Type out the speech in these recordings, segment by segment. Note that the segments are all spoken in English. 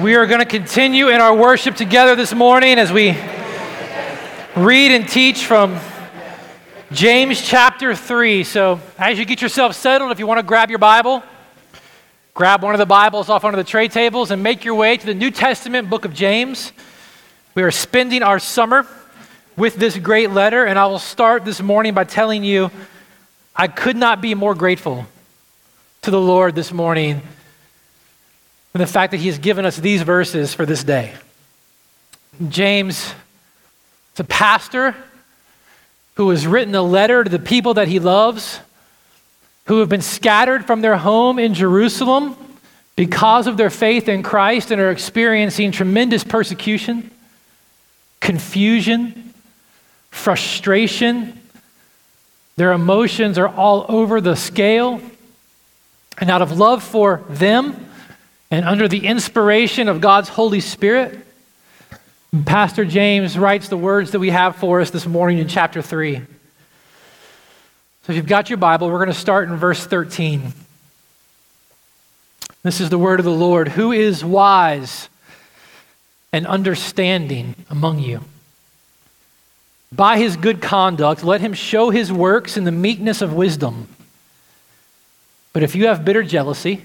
We are going to continue in our worship together this morning as we read and teach from James chapter 3. So, as you get yourself settled, if you want to grab your Bible, grab one of the Bibles off one of the tray tables and make your way to the New Testament book of James. We are spending our summer with this great letter, and I will start this morning by telling you I could not be more grateful to the Lord this morning and the fact that he has given us these verses for this day. James is a pastor who has written a letter to the people that he loves, who have been scattered from their home in Jerusalem because of their faith in Christ and are experiencing tremendous persecution, confusion, frustration. Their emotions are all over the scale. And out of love for them, and under the inspiration of God's Holy Spirit, Pastor James writes the words that we have for us this morning in chapter 3. So if you've got your Bible, we're going to start in verse 13. This is the word of the Lord. Who is wise and understanding among you? By his good conduct, let him show his works in the meekness of wisdom. But if you have bitter jealousy,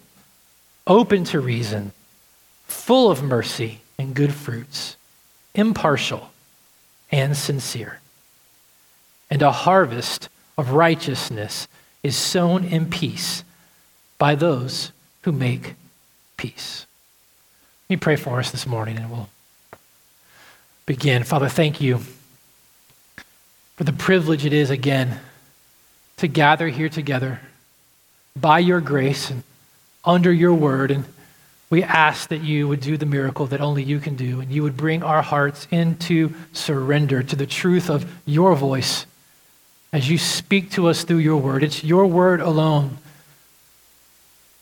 open to reason, full of mercy and good fruits, impartial and sincere. And a harvest of righteousness is sown in peace by those who make peace. Let me pray for us this morning and we'll begin. Father, thank you for the privilege it is again to gather here together by your grace and under your word. And we ask that you would do the miracle that only you can do, and you would bring our hearts into surrender to the truth of your voice as you speak to us through your word. It's your word alone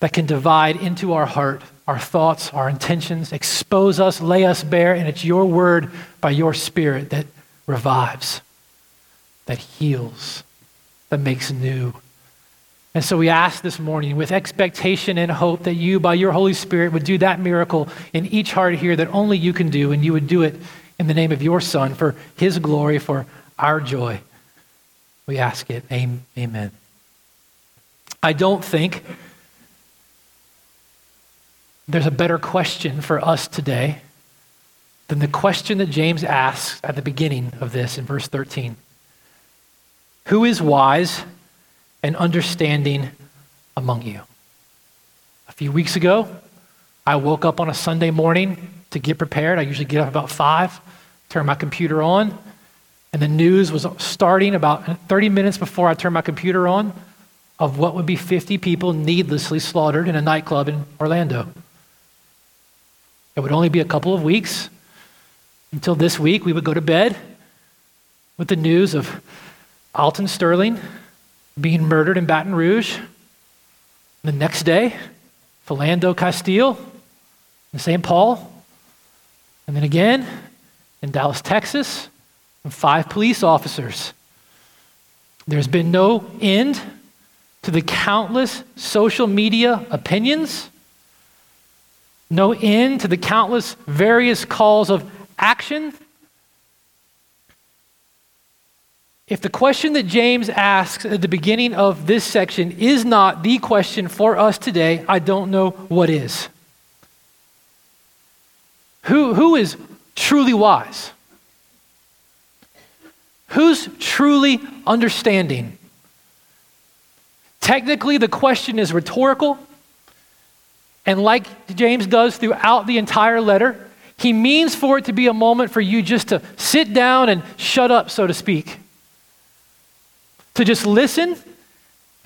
that can divide into our heart our thoughts, our intentions, expose us, lay us bare, and it's your word by your spirit that revives, that heals, that makes new. And so we ask this morning with expectation and hope that you, by your Holy Spirit, would do that miracle in each heart here that only you can do, and you would do it in the name of your Son for his glory, for our joy. We ask it. Amen. I don't think there's a better question for us today than the question that James asks at the beginning of this in verse 13 Who is wise? And understanding among you. A few weeks ago, I woke up on a Sunday morning to get prepared. I usually get up about 5, turn my computer on, and the news was starting about 30 minutes before I turned my computer on of what would be 50 people needlessly slaughtered in a nightclub in Orlando. It would only be a couple of weeks until this week we would go to bed with the news of Alton Sterling being murdered in Baton Rouge. The next day, Philando Castile in St. Paul. And then again in Dallas, Texas, and five police officers. There's been no end to the countless social media opinions, no end to the countless various calls of action If the question that James asks at the beginning of this section is not the question for us today, I don't know what is. Who, who is truly wise? Who's truly understanding? Technically, the question is rhetorical. And like James does throughout the entire letter, he means for it to be a moment for you just to sit down and shut up, so to speak to just listen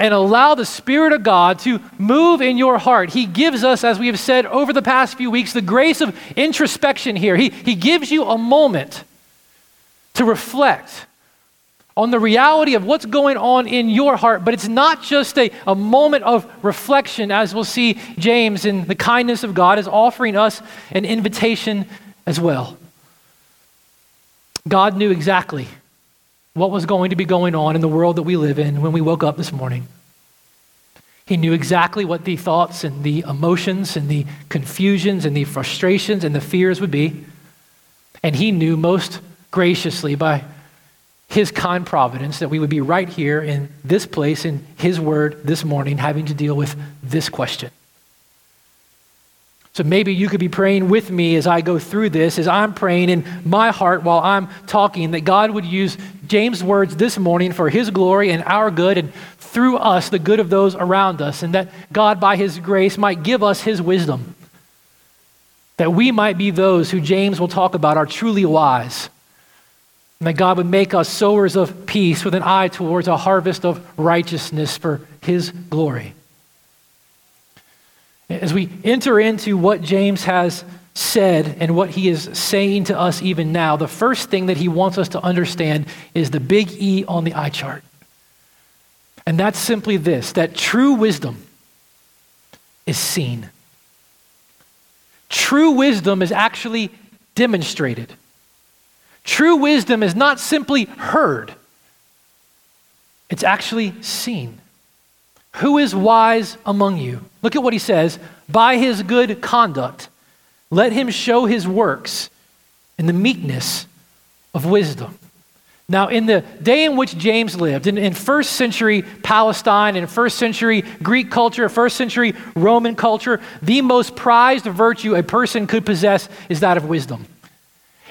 and allow the Spirit of God to move in your heart. He gives us, as we have said over the past few weeks, the grace of introspection here. He, he gives you a moment to reflect on the reality of what's going on in your heart, but it's not just a, a moment of reflection, as we'll see James in the kindness of God is offering us an invitation as well. God knew exactly what was going to be going on in the world that we live in when we woke up this morning. He knew exactly what the thoughts and the emotions and the confusions and the frustrations and the fears would be. And he knew most graciously by his kind providence that we would be right here in this place in his word this morning having to deal with this question. So maybe you could be praying with me as I go through this, as I'm praying in my heart while I'm talking, that God would use James' words this morning for his glory and our good, and through us, the good of those around us, and that God, by his grace, might give us his wisdom. That we might be those who James will talk about are truly wise. And that God would make us sowers of peace with an eye towards a harvest of righteousness for his glory. As we enter into what James has said and what he is saying to us even now, the first thing that he wants us to understand is the big E on the eye chart. And that's simply this that true wisdom is seen. True wisdom is actually demonstrated. True wisdom is not simply heard, it's actually seen. Who is wise among you? Look at what he says. By his good conduct, let him show his works in the meekness of wisdom. Now, in the day in which James lived, in, in first century Palestine, in first century Greek culture, first century Roman culture, the most prized virtue a person could possess is that of wisdom.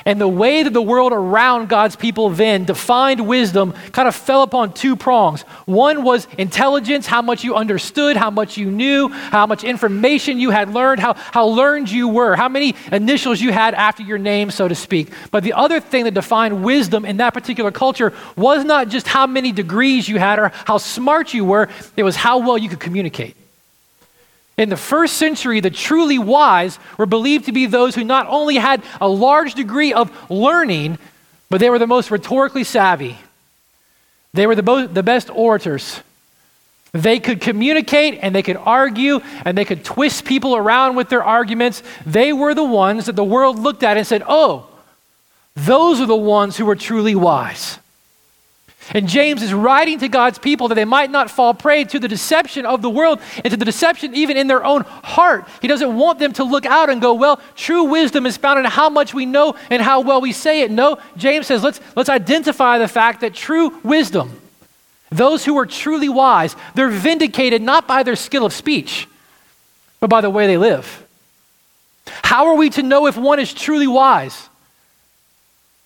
And the way that the world around God's people then defined wisdom kind of fell upon two prongs. One was intelligence, how much you understood, how much you knew, how much information you had learned, how, how learned you were, how many initials you had after your name, so to speak. But the other thing that defined wisdom in that particular culture was not just how many degrees you had or how smart you were, it was how well you could communicate. In the first century, the truly wise were believed to be those who not only had a large degree of learning, but they were the most rhetorically savvy. They were the, bo- the best orators. They could communicate and they could argue and they could twist people around with their arguments. They were the ones that the world looked at and said, oh, those are the ones who were truly wise. And James is writing to God's people that they might not fall prey to the deception of the world and to the deception even in their own heart. He doesn't want them to look out and go, well, true wisdom is found in how much we know and how well we say it. No, James says, let's, let's identify the fact that true wisdom, those who are truly wise, they're vindicated not by their skill of speech, but by the way they live. How are we to know if one is truly wise?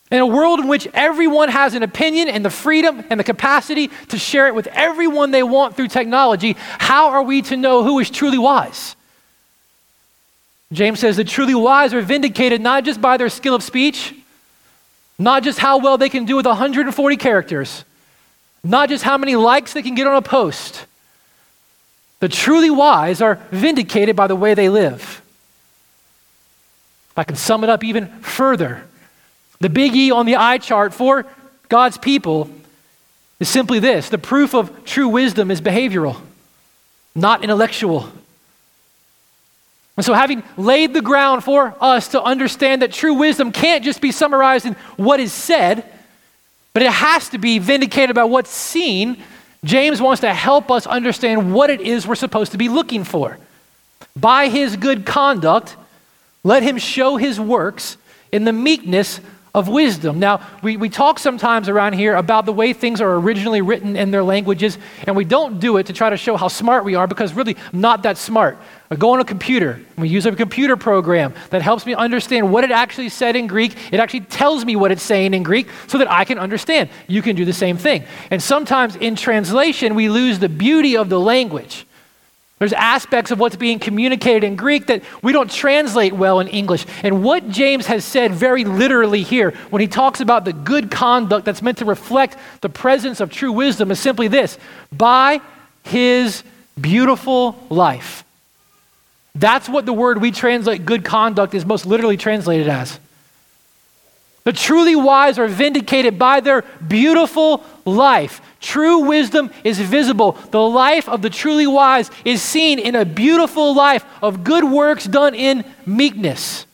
In a world in which everyone has an opinion and the freedom and the capacity to share it with everyone they want through technology, how are we to know who is truly wise? James says the truly wise are vindicated not just by their skill of speech, not just how well they can do with 140 characters, not just how many likes they can get on a post. The truly wise are vindicated by the way they live. If I can sum it up even further, the big E on the eye chart for God's people is simply this the proof of true wisdom is behavioral, not intellectual. And so, having laid the ground for us to understand that true wisdom can't just be summarized in what is said, but it has to be vindicated by what's seen, James wants to help us understand what it is we're supposed to be looking for. By his good conduct, let him show his works in the meekness of wisdom. Now, we, we talk sometimes around here about the way things are originally written in their languages, and we don't do it to try to show how smart we are because really I'm not that smart. I go on a computer, we use a computer program that helps me understand what it actually said in Greek. It actually tells me what it's saying in Greek so that I can understand. You can do the same thing. And sometimes in translation, we lose the beauty of the language. There's aspects of what's being communicated in Greek that we don't translate well in English. And what James has said very literally here, when he talks about the good conduct that's meant to reflect the presence of true wisdom, is simply this By his beautiful life. That's what the word we translate good conduct is most literally translated as. The truly wise are vindicated by their beautiful life. True wisdom is visible. The life of the truly wise is seen in a beautiful life of good works done in meekness.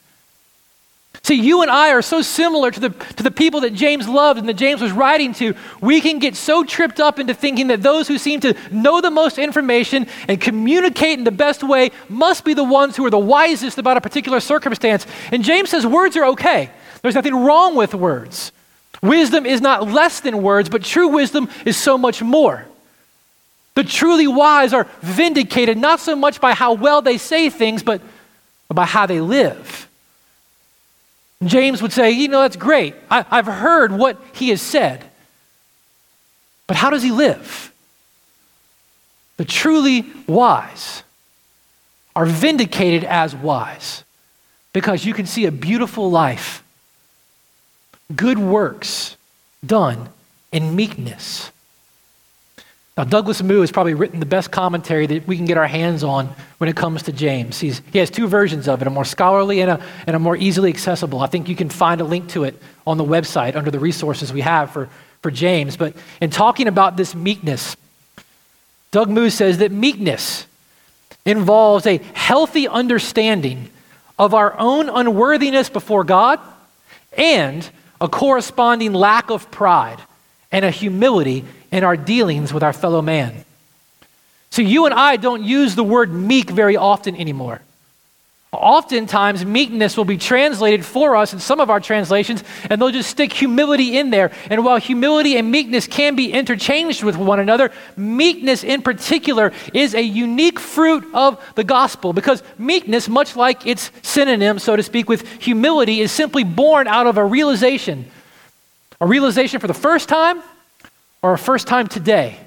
See, you and I are so similar to the, to the people that James loved and that James was writing to. We can get so tripped up into thinking that those who seem to know the most information and communicate in the best way must be the ones who are the wisest about a particular circumstance. And James says words are okay, there's nothing wrong with words. Wisdom is not less than words, but true wisdom is so much more. The truly wise are vindicated not so much by how well they say things, but by how they live. James would say, You know, that's great. I, I've heard what he has said. But how does he live? The truly wise are vindicated as wise because you can see a beautiful life, good works done in meekness. Now, Douglas Moo has probably written the best commentary that we can get our hands on when it comes to James. He's, he has two versions of it, a more scholarly and a, and a more easily accessible. I think you can find a link to it on the website under the resources we have for, for James. But in talking about this meekness, Doug Moo says that meekness involves a healthy understanding of our own unworthiness before God and a corresponding lack of pride and a humility in our dealings with our fellow man. So you and I don't use the word meek very often anymore. Oftentimes, meekness will be translated for us in some of our translations, and they'll just stick humility in there. And while humility and meekness can be interchanged with one another, meekness in particular is a unique fruit of the gospel because meekness, much like its synonym, so to speak, with humility, is simply born out of a realization. A realization for the first time or a first time today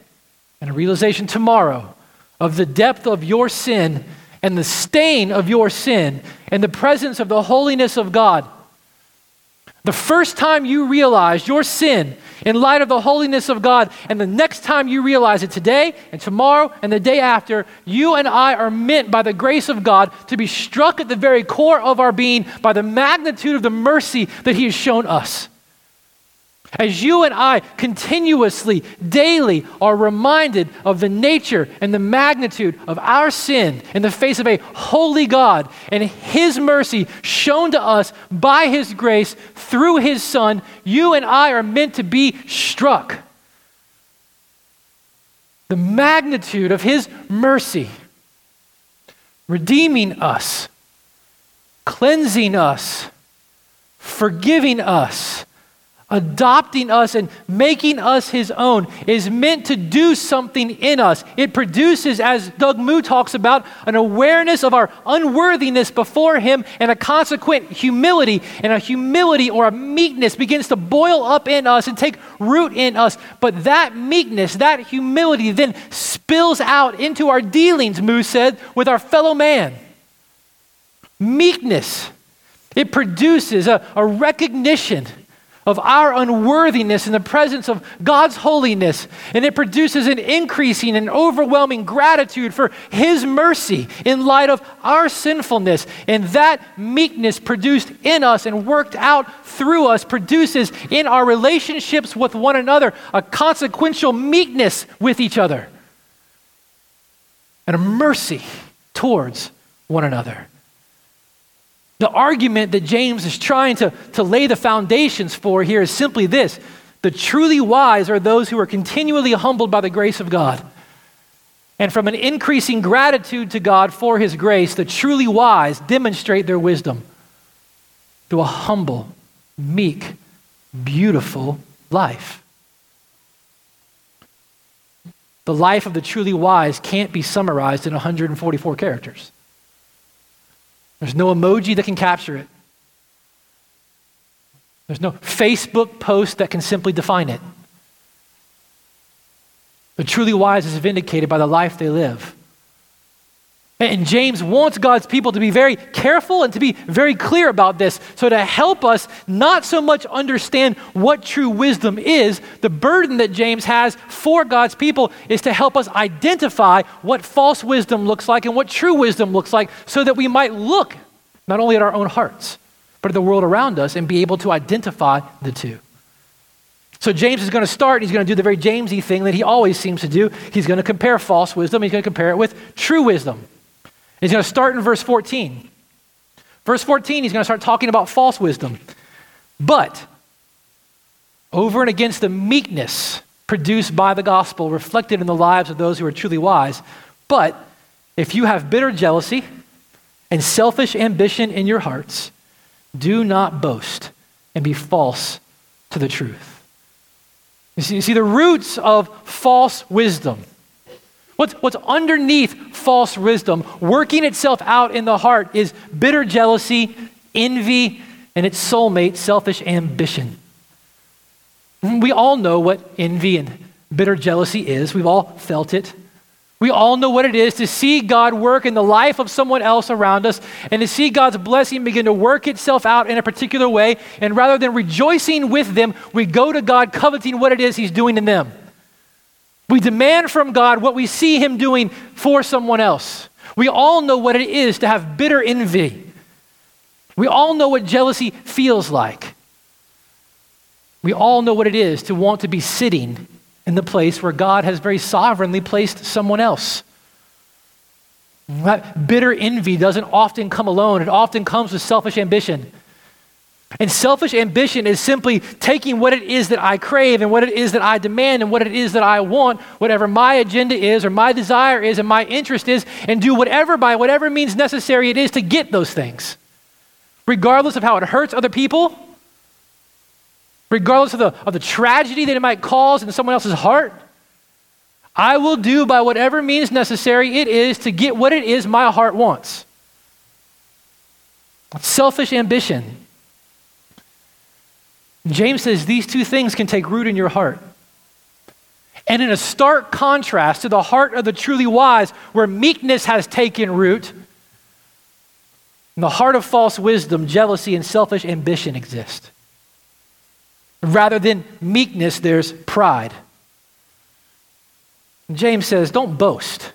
and a realization tomorrow of the depth of your sin and the stain of your sin and the presence of the holiness of God. The first time you realize your sin in light of the holiness of God, and the next time you realize it today and tomorrow and the day after, you and I are meant by the grace of God to be struck at the very core of our being by the magnitude of the mercy that He has shown us. As you and I continuously, daily are reminded of the nature and the magnitude of our sin in the face of a holy God and His mercy shown to us by His grace through His Son, you and I are meant to be struck. The magnitude of His mercy, redeeming us, cleansing us, forgiving us adopting us and making us his own is meant to do something in us. It produces, as Doug Moo talks about, an awareness of our unworthiness before him and a consequent humility. And a humility or a meekness begins to boil up in us and take root in us. But that meekness, that humility then spills out into our dealings, Moo said, with our fellow man. Meekness. It produces a, a recognition of our unworthiness in the presence of God's holiness. And it produces an increasing and overwhelming gratitude for His mercy in light of our sinfulness. And that meekness produced in us and worked out through us produces in our relationships with one another a consequential meekness with each other and a mercy towards one another. The argument that James is trying to, to lay the foundations for here is simply this the truly wise are those who are continually humbled by the grace of God. And from an increasing gratitude to God for his grace, the truly wise demonstrate their wisdom through a humble, meek, beautiful life. The life of the truly wise can't be summarized in 144 characters. There's no emoji that can capture it. There's no Facebook post that can simply define it. The truly wise is vindicated by the life they live. And James wants God's people to be very careful and to be very clear about this. So, to help us not so much understand what true wisdom is, the burden that James has for God's people is to help us identify what false wisdom looks like and what true wisdom looks like so that we might look not only at our own hearts, but at the world around us and be able to identify the two. So James is going to start, he's going to do the very Jamesy thing that he always seems to do. He's going to compare false wisdom, he's going to compare it with true wisdom. He's going to start in verse 14. Verse 14, he's going to start talking about false wisdom. But over and against the meekness produced by the gospel, reflected in the lives of those who are truly wise. But if you have bitter jealousy and selfish ambition in your hearts, do not boast and be false to the truth. You see, you see the roots of false wisdom. What's, what's underneath false wisdom, working itself out in the heart, is bitter jealousy, envy, and its soulmate, selfish ambition. We all know what envy and bitter jealousy is. We've all felt it. We all know what it is to see God work in the life of someone else around us and to see God's blessing begin to work itself out in a particular way. And rather than rejoicing with them, we go to God coveting what it is He's doing in them. We demand from God what we see Him doing for someone else. We all know what it is to have bitter envy. We all know what jealousy feels like. We all know what it is to want to be sitting in the place where God has very sovereignly placed someone else. That bitter envy doesn't often come alone, it often comes with selfish ambition. And selfish ambition is simply taking what it is that I crave and what it is that I demand and what it is that I want, whatever my agenda is or my desire is and my interest is, and do whatever by whatever means necessary it is to get those things. Regardless of how it hurts other people, regardless of the, of the tragedy that it might cause in someone else's heart, I will do by whatever means necessary it is to get what it is my heart wants. Selfish ambition. James says these two things can take root in your heart. And in a stark contrast to the heart of the truly wise, where meekness has taken root, in the heart of false wisdom, jealousy and selfish ambition exist. Rather than meekness, there's pride. James says, don't boast.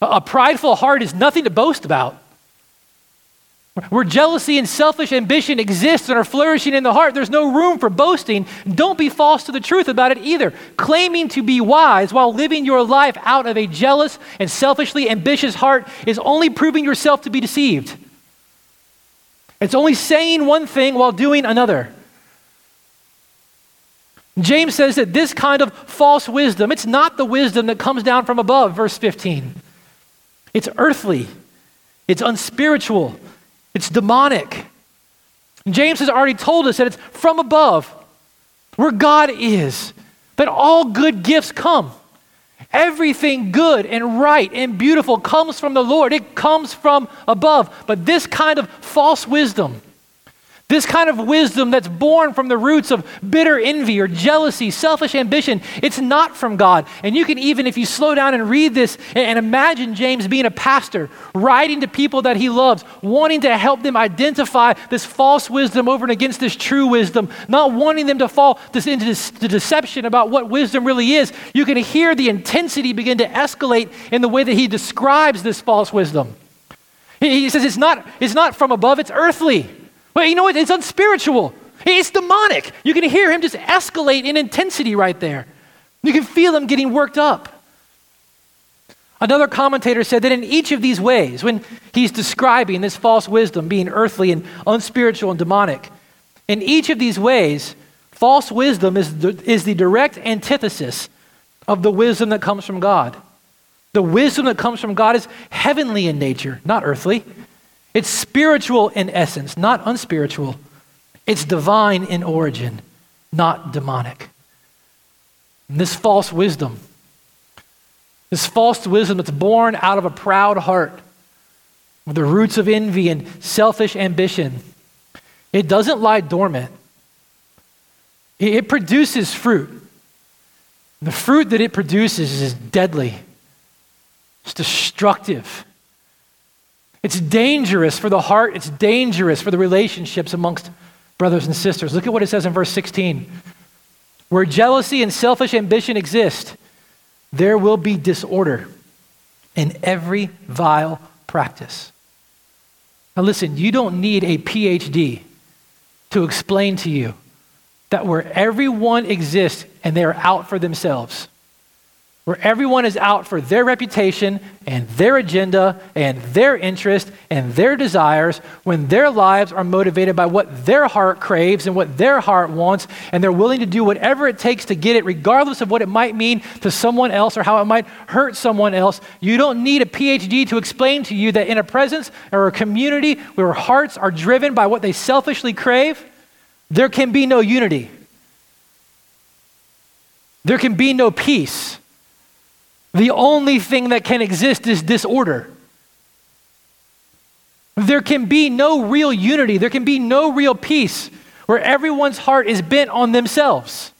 A prideful heart is nothing to boast about. Where jealousy and selfish ambition exist and are flourishing in the heart, there's no room for boasting. Don't be false to the truth about it either. Claiming to be wise while living your life out of a jealous and selfishly ambitious heart is only proving yourself to be deceived. It's only saying one thing while doing another. James says that this kind of false wisdom, it's not the wisdom that comes down from above, verse 15. It's earthly, it's unspiritual, it's demonic. James has already told us that it's from above, where God is, that all good gifts come. Everything good and right and beautiful comes from the Lord. It comes from above. But this kind of false wisdom, this kind of wisdom that's born from the roots of bitter envy or jealousy, selfish ambition, it's not from God. And you can even, if you slow down and read this and imagine James being a pastor, writing to people that he loves, wanting to help them identify this false wisdom over and against this true wisdom, not wanting them to fall into this, deception about what wisdom really is, you can hear the intensity begin to escalate in the way that he describes this false wisdom. He, he says it's not, it's not from above, it's earthly. But you know what? It's unspiritual. It's demonic. You can hear him just escalate in intensity right there. You can feel him getting worked up. Another commentator said that in each of these ways, when he's describing this false wisdom being earthly and unspiritual and demonic, in each of these ways, false wisdom is the, is the direct antithesis of the wisdom that comes from God. The wisdom that comes from God is heavenly in nature, not earthly. It's spiritual in essence, not unspiritual. It's divine in origin, not demonic. And this false wisdom, this false wisdom that's born out of a proud heart, with the roots of envy and selfish ambition, it doesn't lie dormant. It produces fruit. The fruit that it produces is deadly, it's destructive, It's dangerous for the heart, it's dangerous for the relationships amongst brothers and sisters. Look at what it says in verse 16. Where jealousy and selfish ambition exist, there will be disorder in every vile practice. Now, listen, you don't need a PhD to explain to you that where everyone exists and they are out for themselves, where everyone is out for their reputation and their agenda and their interest and their desires, when their lives are motivated by what their heart craves and what their heart wants, and they're willing to do whatever it takes to get it, regardless of what it might mean to someone else or how it might hurt someone else, you don't need a PhD to explain to you that in a presence or a community where hearts are driven by what they selfishly crave, there can be no unity. There can be no peace. The only thing that can exist is disorder. There can be no real unity, there can be no real peace where everyone's heart is bent on themselves.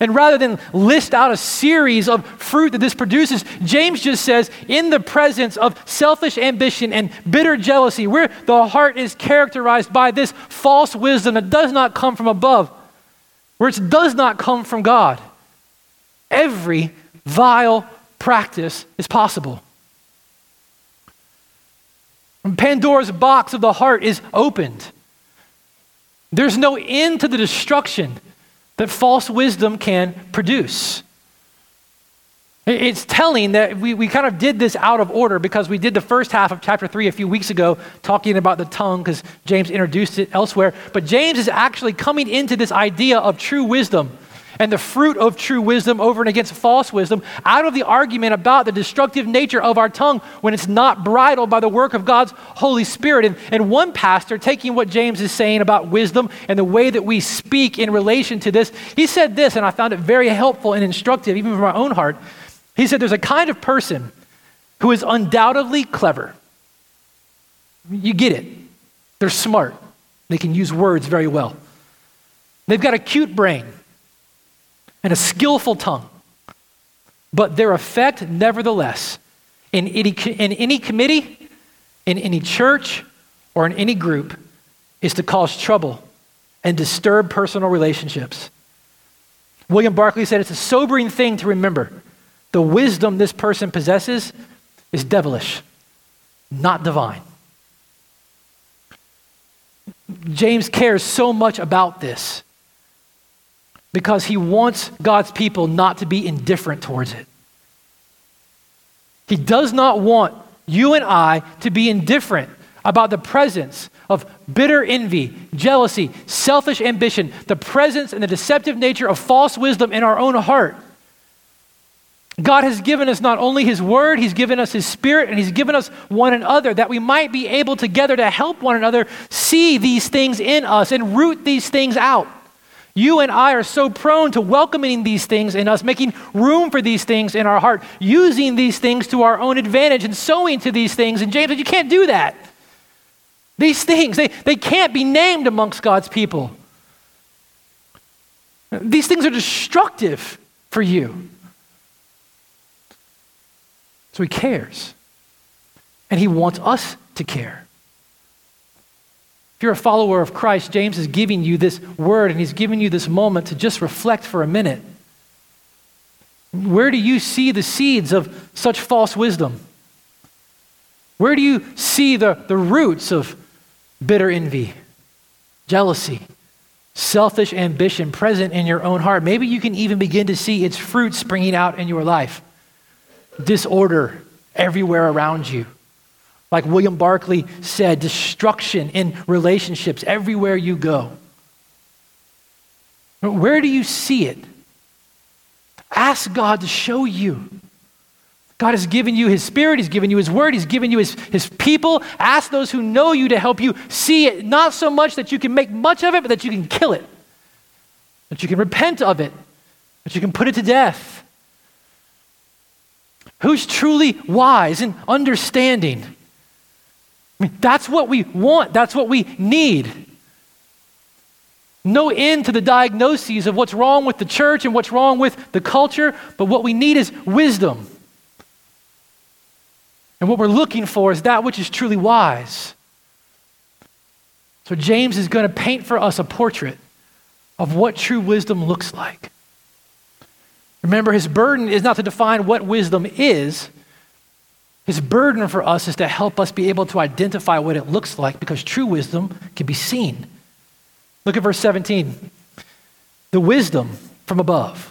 And rather than list out a series of fruit that this produces, James just says, in the presence of selfish ambition and bitter jealousy, where the heart is characterized by this false wisdom that does not come from above, where it does not come from God, every vile practice is possible. Pandora's box of the heart is opened. There's no end to the destruction that false wisdom can produce. It's telling that we, we kind of did this out of order because we did the first half of chapter 3 a few weeks ago talking about the tongue because James introduced it elsewhere. But James is actually coming into this idea of true wisdom and the fruit of true wisdom over and against false wisdom out of the argument about the destructive nature of our tongue when it's not bridled by the work of God's Holy Spirit. And, and one pastor, taking what James is saying about wisdom and the way that we speak in relation to this, he said this, and I found it very helpful and instructive, even for my own heart. He said, There's a kind of person who is undoubtedly clever. You get it. They're smart. They can use words very well. They've got a cute brain and a skillful tongue. But their effect, nevertheless, in any, in any committee, in any church, or in any group, is to cause trouble and disturb personal relationships. William Barclay said it's a sobering thing to remember. The wisdom this person possesses is devilish, not divine. James cares so much about this because he wants God's people not to be indifferent towards it. He does not want you and I to be indifferent about the presence of bitter envy, jealousy, selfish ambition, the presence and the deceptive nature of false wisdom in our own heart. God has given us not only His Word, He's given us His Spirit, and He's given us one another that we might be able together to help one another see these things in us and root these things out. You and I are so prone to welcoming these things in us, making room for these things in our heart, using these things to our own advantage and sowing to these things. And James said, You can't do that. These things, they, they can't be named amongst God's people. These things are destructive for you. So he cares. And he wants us to care. If you're a follower of Christ, James is giving you this word and he's giving you this moment to just reflect for a minute. Where do you see the seeds of such false wisdom? Where do you see the, the roots of bitter envy, jealousy, selfish ambition present in your own heart? Maybe you can even begin to see its fruit springing out in your life. Disorder everywhere around you. Like William Barclay said, destruction in relationships everywhere you go. Where do you see it? Ask God to show you. God has given you His Spirit, He's given you His Word, He's given you His, His people. Ask those who know you to help you see it, not so much that you can make much of it, but that you can kill it, that you can repent of it, that you can put it to death. Who's truly wise and understanding? Mean, that's what we want, that's what we need. No end to the diagnoses of what's wrong with the church and what's wrong with the culture, but what we need is wisdom. And what we're looking for is that which is truly wise. So James is going to paint for us a portrait of what true wisdom looks like. Remember, his burden is not to define what wisdom is. His burden for us is to help us be able to identify what it looks like because true wisdom can be seen. Look at verse 17. The wisdom from above.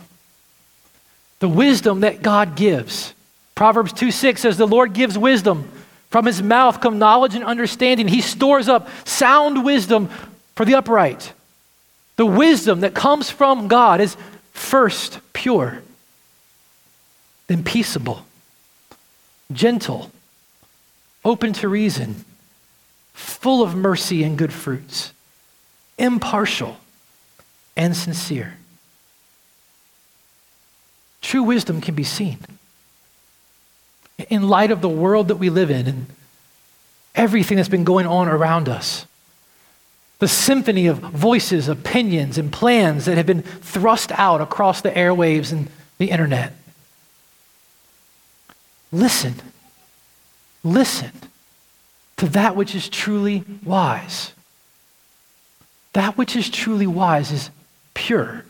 The wisdom that God gives. Proverbs 2 6 says, The Lord gives wisdom. From his mouth come knowledge and understanding. He stores up sound wisdom for the upright. The wisdom that comes from God is first pure, then peaceable, gentle, open to reason, full of mercy and good fruits, impartial and sincere. True wisdom can be seen in light of the world that we live in and everything that's been going on around us. The symphony of voices, opinions, and plans that have been thrust out across the airwaves and the internet. Listen. Listen to that which is truly wise. That which is truly wise is pure.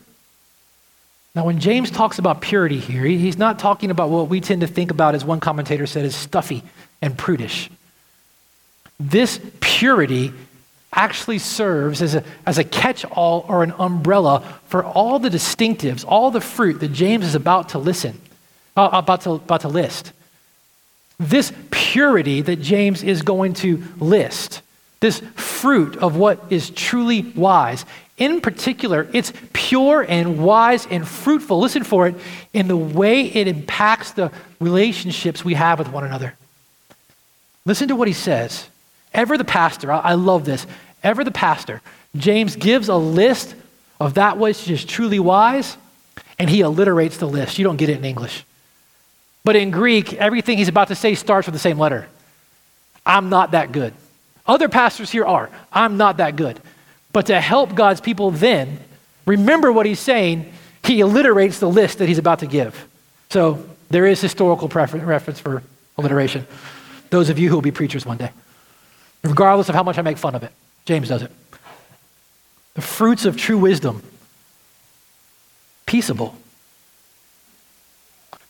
Now, when James talks about purity here, he's not talking about what we tend to think about, as one commentator said, as stuffy and prudish. This purity actually serves as a, as a catch all or an umbrella for all the distinctives, all the fruit that James is about to listen, uh, about, to, about to list. This purity that James is going to list, this fruit of what is truly wise, in particular, it's pure and wise and fruitful. Listen for it in the way it impacts the relationships we have with one another. Listen to what he says. Ever the pastor, I love this. Ever the pastor, James gives a list of that which is truly wise, and he alliterates the list. You don't get it in English. But in Greek, everything he's about to say starts with the same letter. I'm not that good. Other pastors here are. I'm not that good. But to help God's people then remember what he's saying, he alliterates the list that he's about to give. So there is historical prefer- reference for alliteration. Those of you who will be preachers one day, regardless of how much I make fun of it, James does it. The fruits of true wisdom peaceable.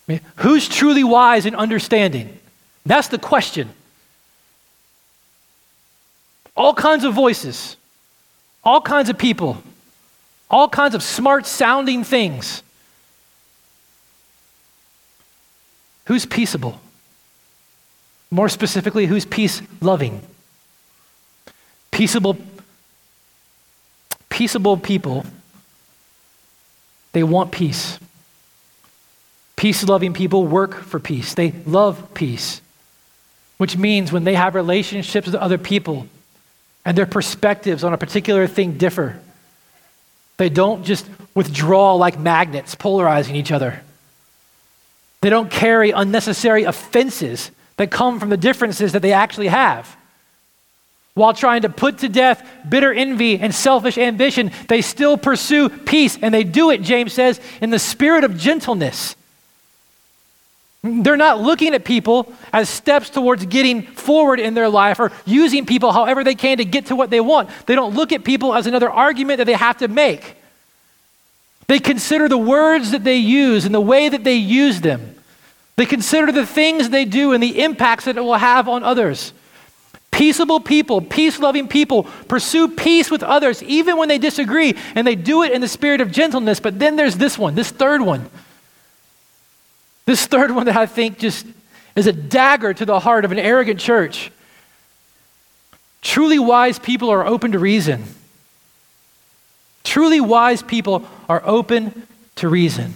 I mean, who's truly wise in understanding? That's the question. All kinds of voices all kinds of people, all kinds of smart sounding things. Who's peaceable? More specifically, who's peace loving? Peaceable, peaceable people, they want peace. Peace loving people work for peace. They love peace, which means when they have relationships with other people, and their perspectives on a particular thing differ. They don't just withdraw like magnets, polarizing each other. They don't carry unnecessary offenses that come from the differences that they actually have. While trying to put to death bitter envy and selfish ambition, they still pursue peace, and they do it, James says, in the spirit of gentleness. They're not looking at people as steps towards getting forward in their life or using people however they can to get to what they want. They don't look at people as another argument that they have to make. They consider the words that they use and the way that they use them. They consider the things they do and the impacts that it will have on others. Peaceable people, peace loving people pursue peace with others even when they disagree, and they do it in the spirit of gentleness. But then there's this one, this third one. This third one that I think just is a dagger to the heart of an arrogant church. Truly wise people are open to reason. Truly wise people are open to reason.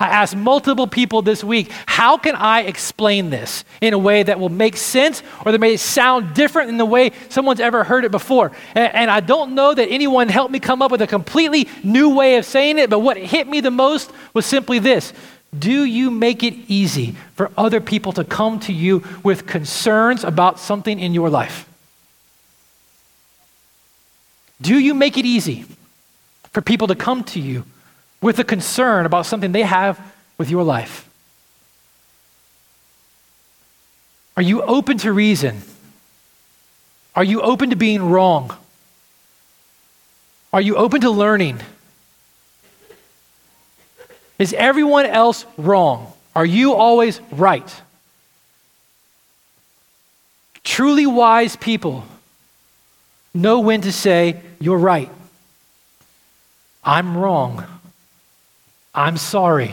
I asked multiple people this week, how can I explain this in a way that will make sense or that may sound different in the way someone's ever heard it before? And, and, I don't know that anyone helped me come up with a completely new way of saying it, but what hit me the most was simply this do you make it easy for other people to come to you with concerns about something in your life? Do you make it easy for people to come to you with a concern about something they have with your life? Are you open to reason? Are you open to being wrong? Are you open to learning? Is everyone else wrong? Are you always right? Truly wise people know when to say, You're right. I'm wrong. I'm sorry.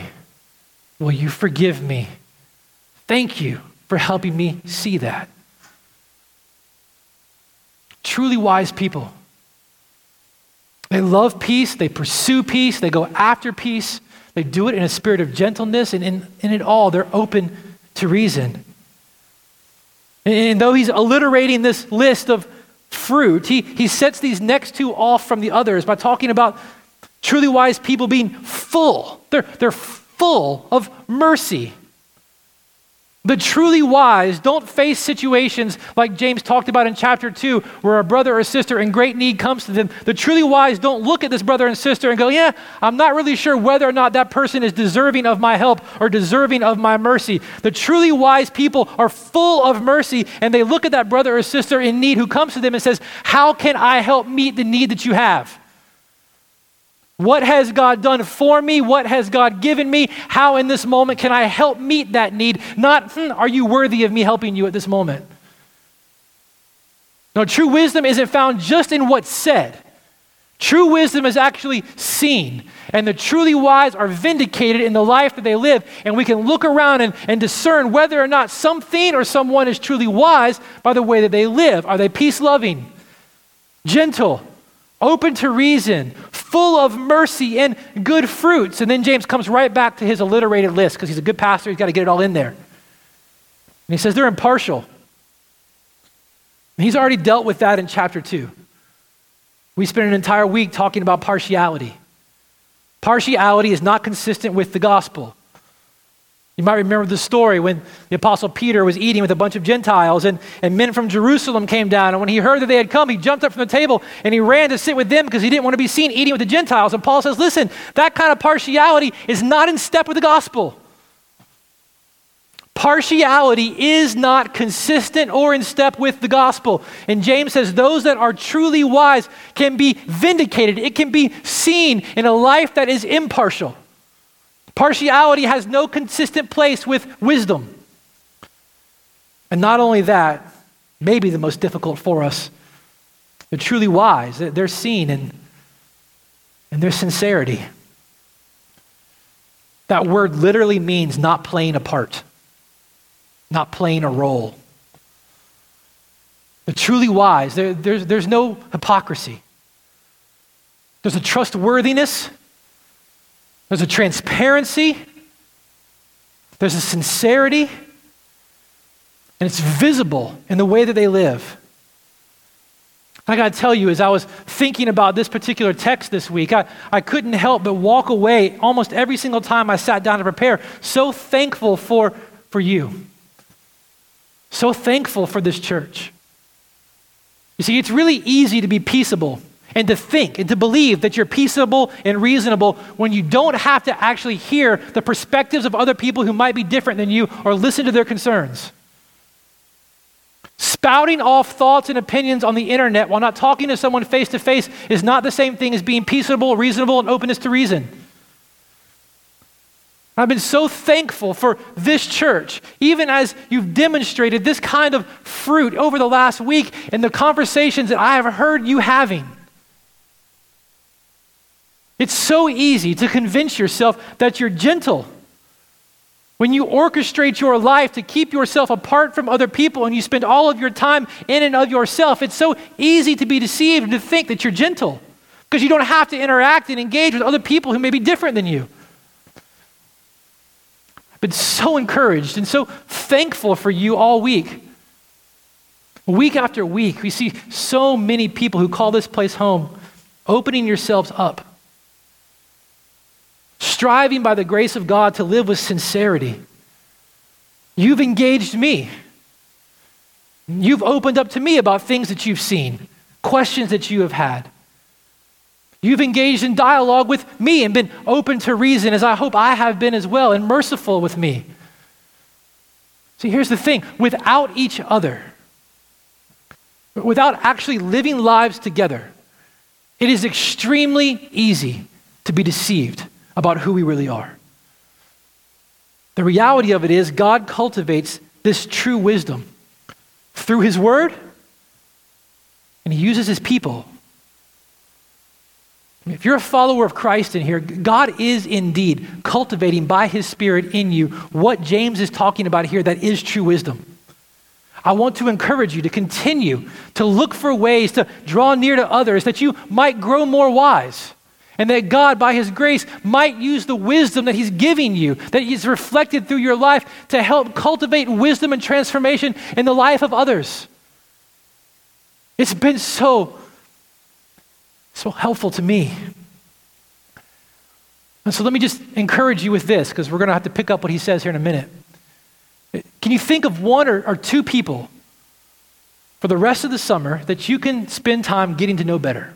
Will you forgive me? Thank you for helping me see that. Truly wise people. They love peace, they pursue peace, they go after peace, they do it in a spirit of gentleness, and in, in it all, they're open to reason. And, and though he's alliterating this list of fruit, he, he sets these next two off from the others by talking about truly wise people being full. They're, they're full of mercy. The truly wise don't face situations like James talked about in chapter 2, where a brother or sister in great need comes to them. The truly wise don't look at this brother and sister and go, Yeah, I'm not really sure whether or not that person is deserving of my help or deserving of my mercy. The truly wise people are full of mercy, and they look at that brother or sister in need who comes to them and says, How can I help meet the need that you have? What has God done for me? What has God given me? How in this moment can I help meet that need? Not, hmm, are you worthy of me helping you at this moment? No, true wisdom isn't found just in what's said. True wisdom is actually seen. And the truly wise are vindicated in the life that they live. And we can look around and, and discern whether or not something or someone is truly wise by the way that they live. Are they peace loving, gentle, open to reason, full of mercy and good fruits. And then James comes right back to his alliterated list because he's a good pastor, he's got to get it all in there. And he says they're impartial. And he's already dealt with that in chapter 2. We spent an entire week talking about partiality. Partiality is not consistent with the gospel. You might remember the story when the Apostle Peter was eating with a bunch of Gentiles, and, and men from Jerusalem came down. And when he heard that they had come, he jumped up from the table and he ran to sit with them because he didn't want to be seen eating with the Gentiles. And Paul says, Listen, that kind of partiality is not in step with the gospel. Partiality is not consistent or in step with the gospel. And James says those that are truly wise can be vindicated, it can be seen in a life that is impartial. Partiality has no consistent place with wisdom. And not only that, maybe the most difficult for us, the truly wise, they're seen in, in their sincerity. That word literally means not playing a part, not playing a role. The truly wise, there, there's, there's no hypocrisy. There's a trustworthiness there's a transparency, there's a sincerity, and it's visible in the way that they live. I got to tell you, as I was thinking about this particular text this week, I, I couldn't help but walk away almost every single time I sat down to prepare, so thankful for, for you. So thankful for this church. You see, it's really easy to be peaceable and to think and to believe that you're peaceable and reasonable when you don't have to actually hear the perspectives of other people who might be different than you or listen to their concerns. Spouting off thoughts and opinions on the internet while not talking to someone face to face is not the same thing as being peaceable, reasonable, and openness to reason. I've been so thankful for this church, even as you've demonstrated this kind of fruit over the last week in the conversations that I have heard you having. It's so easy to convince yourself that you're gentle. When you orchestrate your life to keep yourself apart from other people and you spend all of your time in and of yourself, it's so easy to be deceived and to think that you're gentle because you don't have to interact and engage with other people who may be different than you. I've been so encouraged and so thankful for you all week. Week after week, we see so many people who call this place home opening yourselves up striving by the grace of God to live with sincerity. You've engaged me. You've opened up to me about things that you've seen, questions that you have had. You've engaged in dialogue with me and been open to reason, as I hope I have been as well, and merciful with me. See, here's the thing without each other, without actually living lives together, it is extremely easy to be deceived about who we really are. The reality of it is, God cultivates this true wisdom through His Word, and He uses His people. If you're a follower of Christ in here, God is indeed cultivating by His Spirit in you what James is talking about here that is true wisdom. I want to encourage you to continue to look for ways to draw near to others that you might grow more wise and that God, by His grace, might use the wisdom that He's giving you, that He's reflected through your life to help cultivate wisdom and transformation in the life of others. It's been so, so helpful to me. And so let me just encourage you with this, because we're going to have to pick up what he says here in a minute. Can you think of one or, or two people for the rest of the summer that you can spend time getting to know better?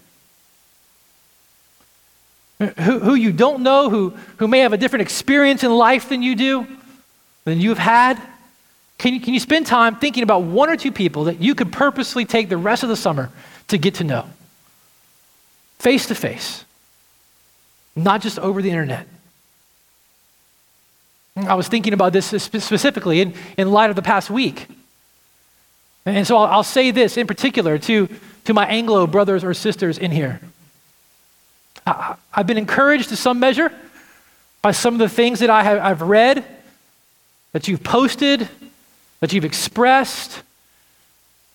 Who, who you don't know, who, who may have a different experience in life than you do, than you've had? Can you, can you spend time thinking about one or two people that you could purposely take the rest of the summer to get to know? Face to face, not just over the internet. I was thinking about this specifically in, in light of the past week. And so I'll, I'll say this in particular to, to my Anglo brothers or sisters in here. I, have been encouraged to some measure by some of the things that I have, I've read, that you've posted, that you've expressed,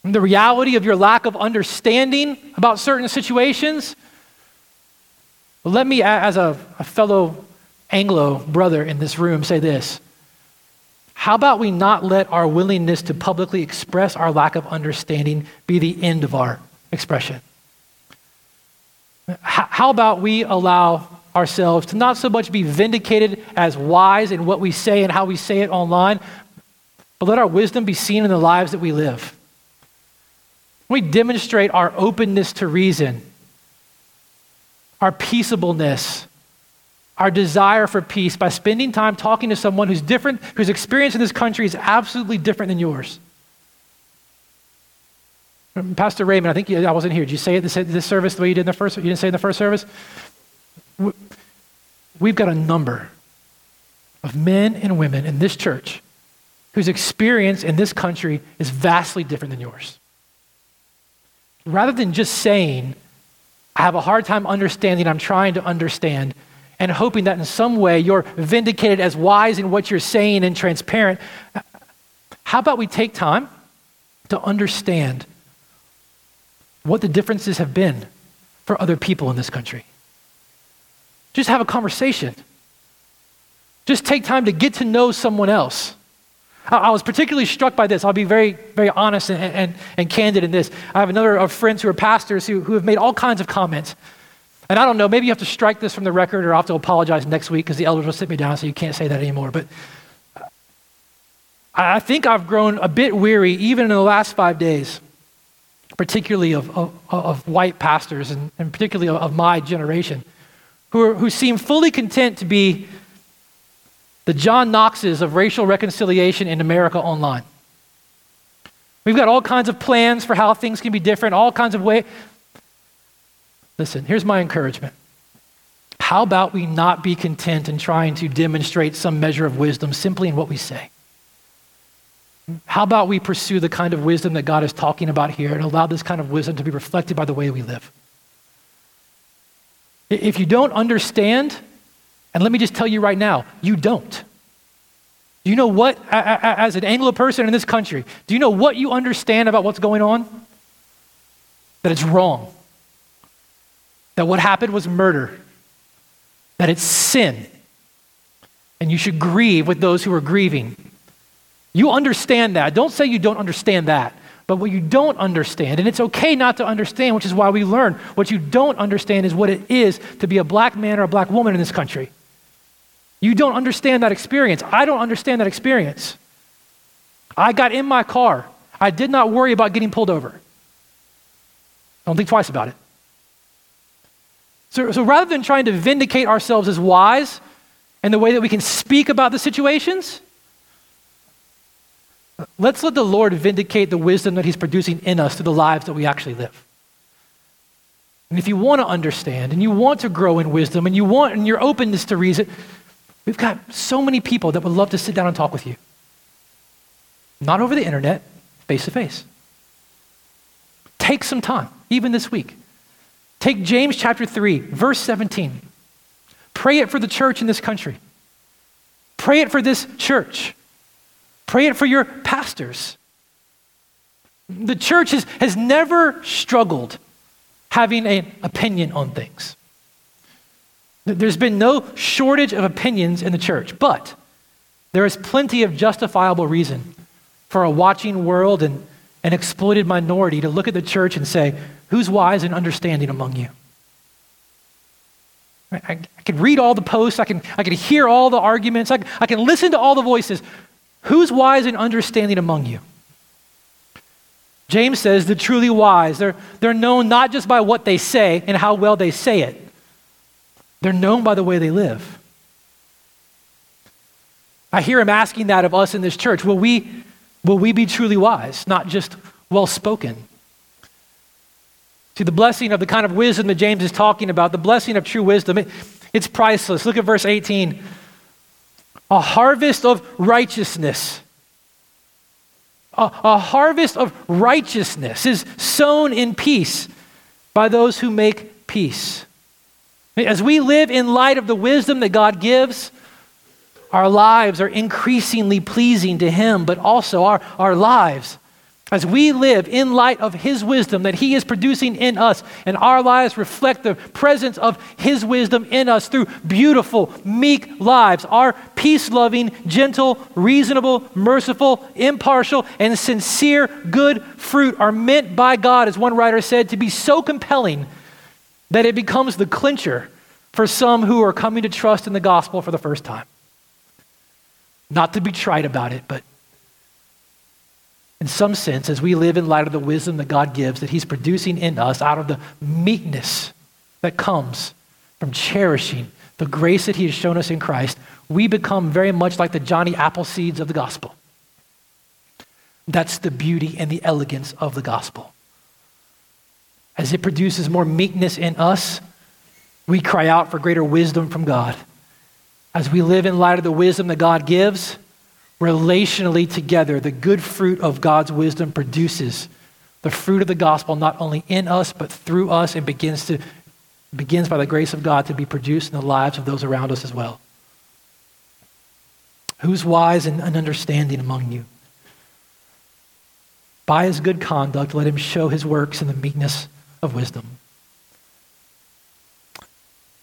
the reality of your lack of understanding about certain situations. let me, as a, a fellow Anglo brother in this room, say this How about we not let our willingness to publicly express our lack of understanding be the end of our expression? How about we allow ourselves to not so much be vindicated as wise in what we say and how we say it online, but let our wisdom be seen in the lives that we live. We demonstrate our openness to reason, our peaceableness, our desire for peace by spending time talking to someone who's different, whose experience in this country is absolutely different than yours. Pastor Raymond, I think you, I wasn't here. Did you say it this, this service the way you did in the first? You didn't say in the first service. We've got a number of men and women in this church whose experience in this country is vastly different than yours. Rather than just saying, I have a hard time understanding, I'm trying to understand, and hoping that in some way you're vindicated as wise in what you're saying and transparent, how about we take time to understand what the differences have been for other people in this country? Just have a conversation. Just take time to get to know someone else. I was particularly struck by this. I'll be very, very honest and, and, and candid in this. I have another of friends who are pastors who, who have made all kinds of comments. And I don't know, maybe you have to strike this from the record or I'll have to apologize next week because the elders will sit me down so you can't say that anymore. But I think I've grown a bit weary, even in the last five days, particularly of, of, of white pastors and, and particularly of, of my generation, who, are, who seem fully content to be the John Knoxes of racial reconciliation in America online. We've got all kinds of plans for how things can be different, all kinds of ways. Listen, here's my encouragement. How about we not be content in trying to demonstrate some measure of wisdom simply in what we say? How about we pursue the kind of wisdom that God is talking about here and allow this kind of wisdom to be reflected by the way we live? If you don't understand, and let me just tell you right now, you don't. Do you know what, as an Anglo person in this country, do you know what you understand about what's going on? That it's wrong. That what happened was murder. That it's sin. And you should grieve with those who are grieving. You understand that. Don't say you don't understand that. But what you don't understand, and it's okay not to understand, which is why we learn, what you don't understand is what it is to be a black man or a black woman in this country. You don't understand that experience. I don't understand that experience. I got in my car. I did not worry about getting pulled over. Don't think twice about it. So, so rather than trying to vindicate ourselves as wise and the way that we can speak about the situations, Let's let the Lord vindicate the wisdom that He's producing in us through the lives that we actually live. And if you want to understand and you want to grow in wisdom and you want and your openness to reason, we've got so many people that would love to sit down and talk with you. Not over the internet, face to face. Take some time, even this week. Take James chapter 3, verse 17. Pray it for the church in this country. Pray it for this church. Pray it for your pastors. The church has, has never struggled having an opinion on things. There's been no shortage of opinions in the church, but there is plenty of justifiable reason for a watching world and an exploited minority to look at the church and say, Who's wise and understanding among you? I, I can read all the posts, I can, I can hear all the arguments, I, I can listen to all the voices. Who's wise and understanding among you? James says the truly wise, they're, they're known not just by what they say and how well they say it, they're known by the way they live. I hear him asking that of us in this church. Will we, will we be truly wise, not just well spoken? See, the blessing of the kind of wisdom that James is talking about, the blessing of true wisdom, it, it's priceless. Look at verse 18. A harvest of righteousness. A, a harvest of righteousness is sown in peace by those who make peace. As we live in light of the wisdom that God gives, our lives are increasingly pleasing to Him, but also our, our lives as we live in light of His wisdom that He is producing in us, and our lives reflect the presence of His wisdom in us through beautiful, meek lives, our peace loving, gentle, reasonable, merciful, impartial, and sincere good fruit are meant by God, as one writer said, to be so compelling that it becomes the clincher for some who are coming to trust in the gospel for the first time. Not to be trite about it, but in some sense, as we live in light of the wisdom that God gives, that He's producing in us out of the meekness that comes from cherishing the grace that He has shown us in Christ, we become very much like the Johnny Appleseeds of the gospel. That's the beauty and the elegance of the gospel. As it produces more meekness in us, we cry out for greater wisdom from God. As we live in light of the wisdom that God gives, relationally together, the good fruit of God's wisdom produces the fruit of the gospel not only in us but through us and begins to begins by the grace of God to be produced in the lives of those around us as well. Who's wise and understanding among you? By his good conduct, let him show his works in the meekness of wisdom.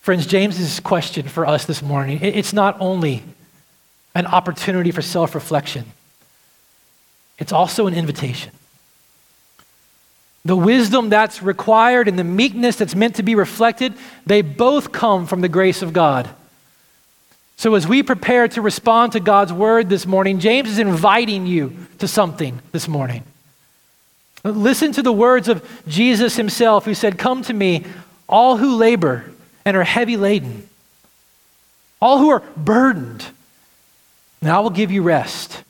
Friends, James's question for us this morning, it's not only an opportunity for self reflection, it's also an invitation. The wisdom that's required and the meekness that's meant to be reflected, they both come from the grace of God. So, as we prepare to respond to God's word this morning, James is inviting you to something this morning. Listen to the words of Jesus himself, who said, Come to me, all who labor and are heavy laden, all who are burdened and I will give you rest.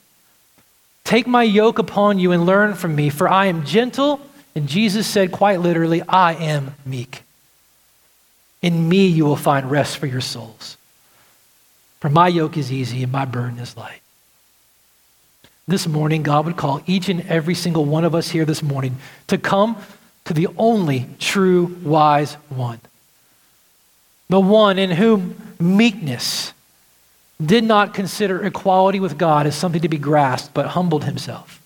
Take my yoke upon you and learn from me, for I am gentle. And Jesus said, quite literally, I am meek. In me you will find rest for your souls. For my yoke is easy and my burden is light. This morning, God would call each and every single one of us here this morning to come to the only true wise one. The one in whom meekness did not consider equality with God as something to be grasped, but humbled himself.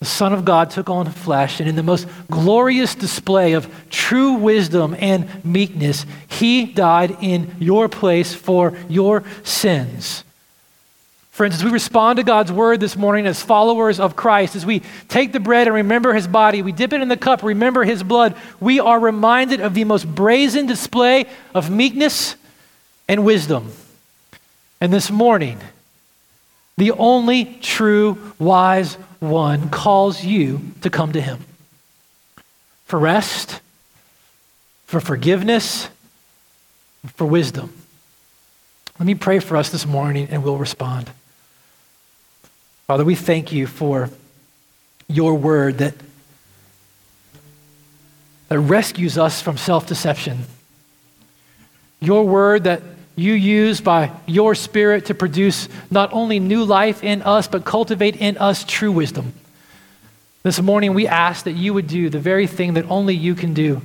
The Son of God took on flesh, and in the most glorious display of true wisdom and meekness, he died in your place for your sins. Friends, as we respond to God's word this morning as followers of Christ, as we take the bread and remember his body, we dip it in the cup, remember his blood, we are reminded of the most brazen display of meekness and wisdom. And this morning, the only true wise one calls you to come to him for rest, for forgiveness, for wisdom. Let me pray for us this morning and we'll respond. Father, we thank you for your word that, that rescues us from self deception. Your word that you use by your spirit to produce not only new life in us, but cultivate in us true wisdom. This morning, we ask that you would do the very thing that only you can do.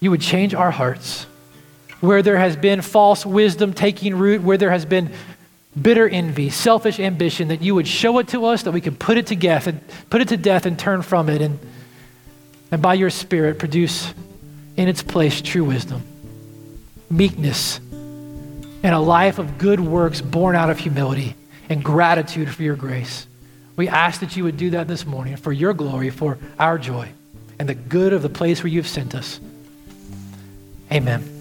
You would change our hearts. Where there has been false wisdom taking root, where there has been bitter envy, selfish ambition, that you would show it to us, that we could put it to death and put it to death and turn from it, and, and by your Spirit produce in its place true wisdom, meekness, and a life of good works born out of humility and gratitude for your grace. We ask that you would do that this morning for your glory, for our joy, and the good of the place where you've sent us. Amen.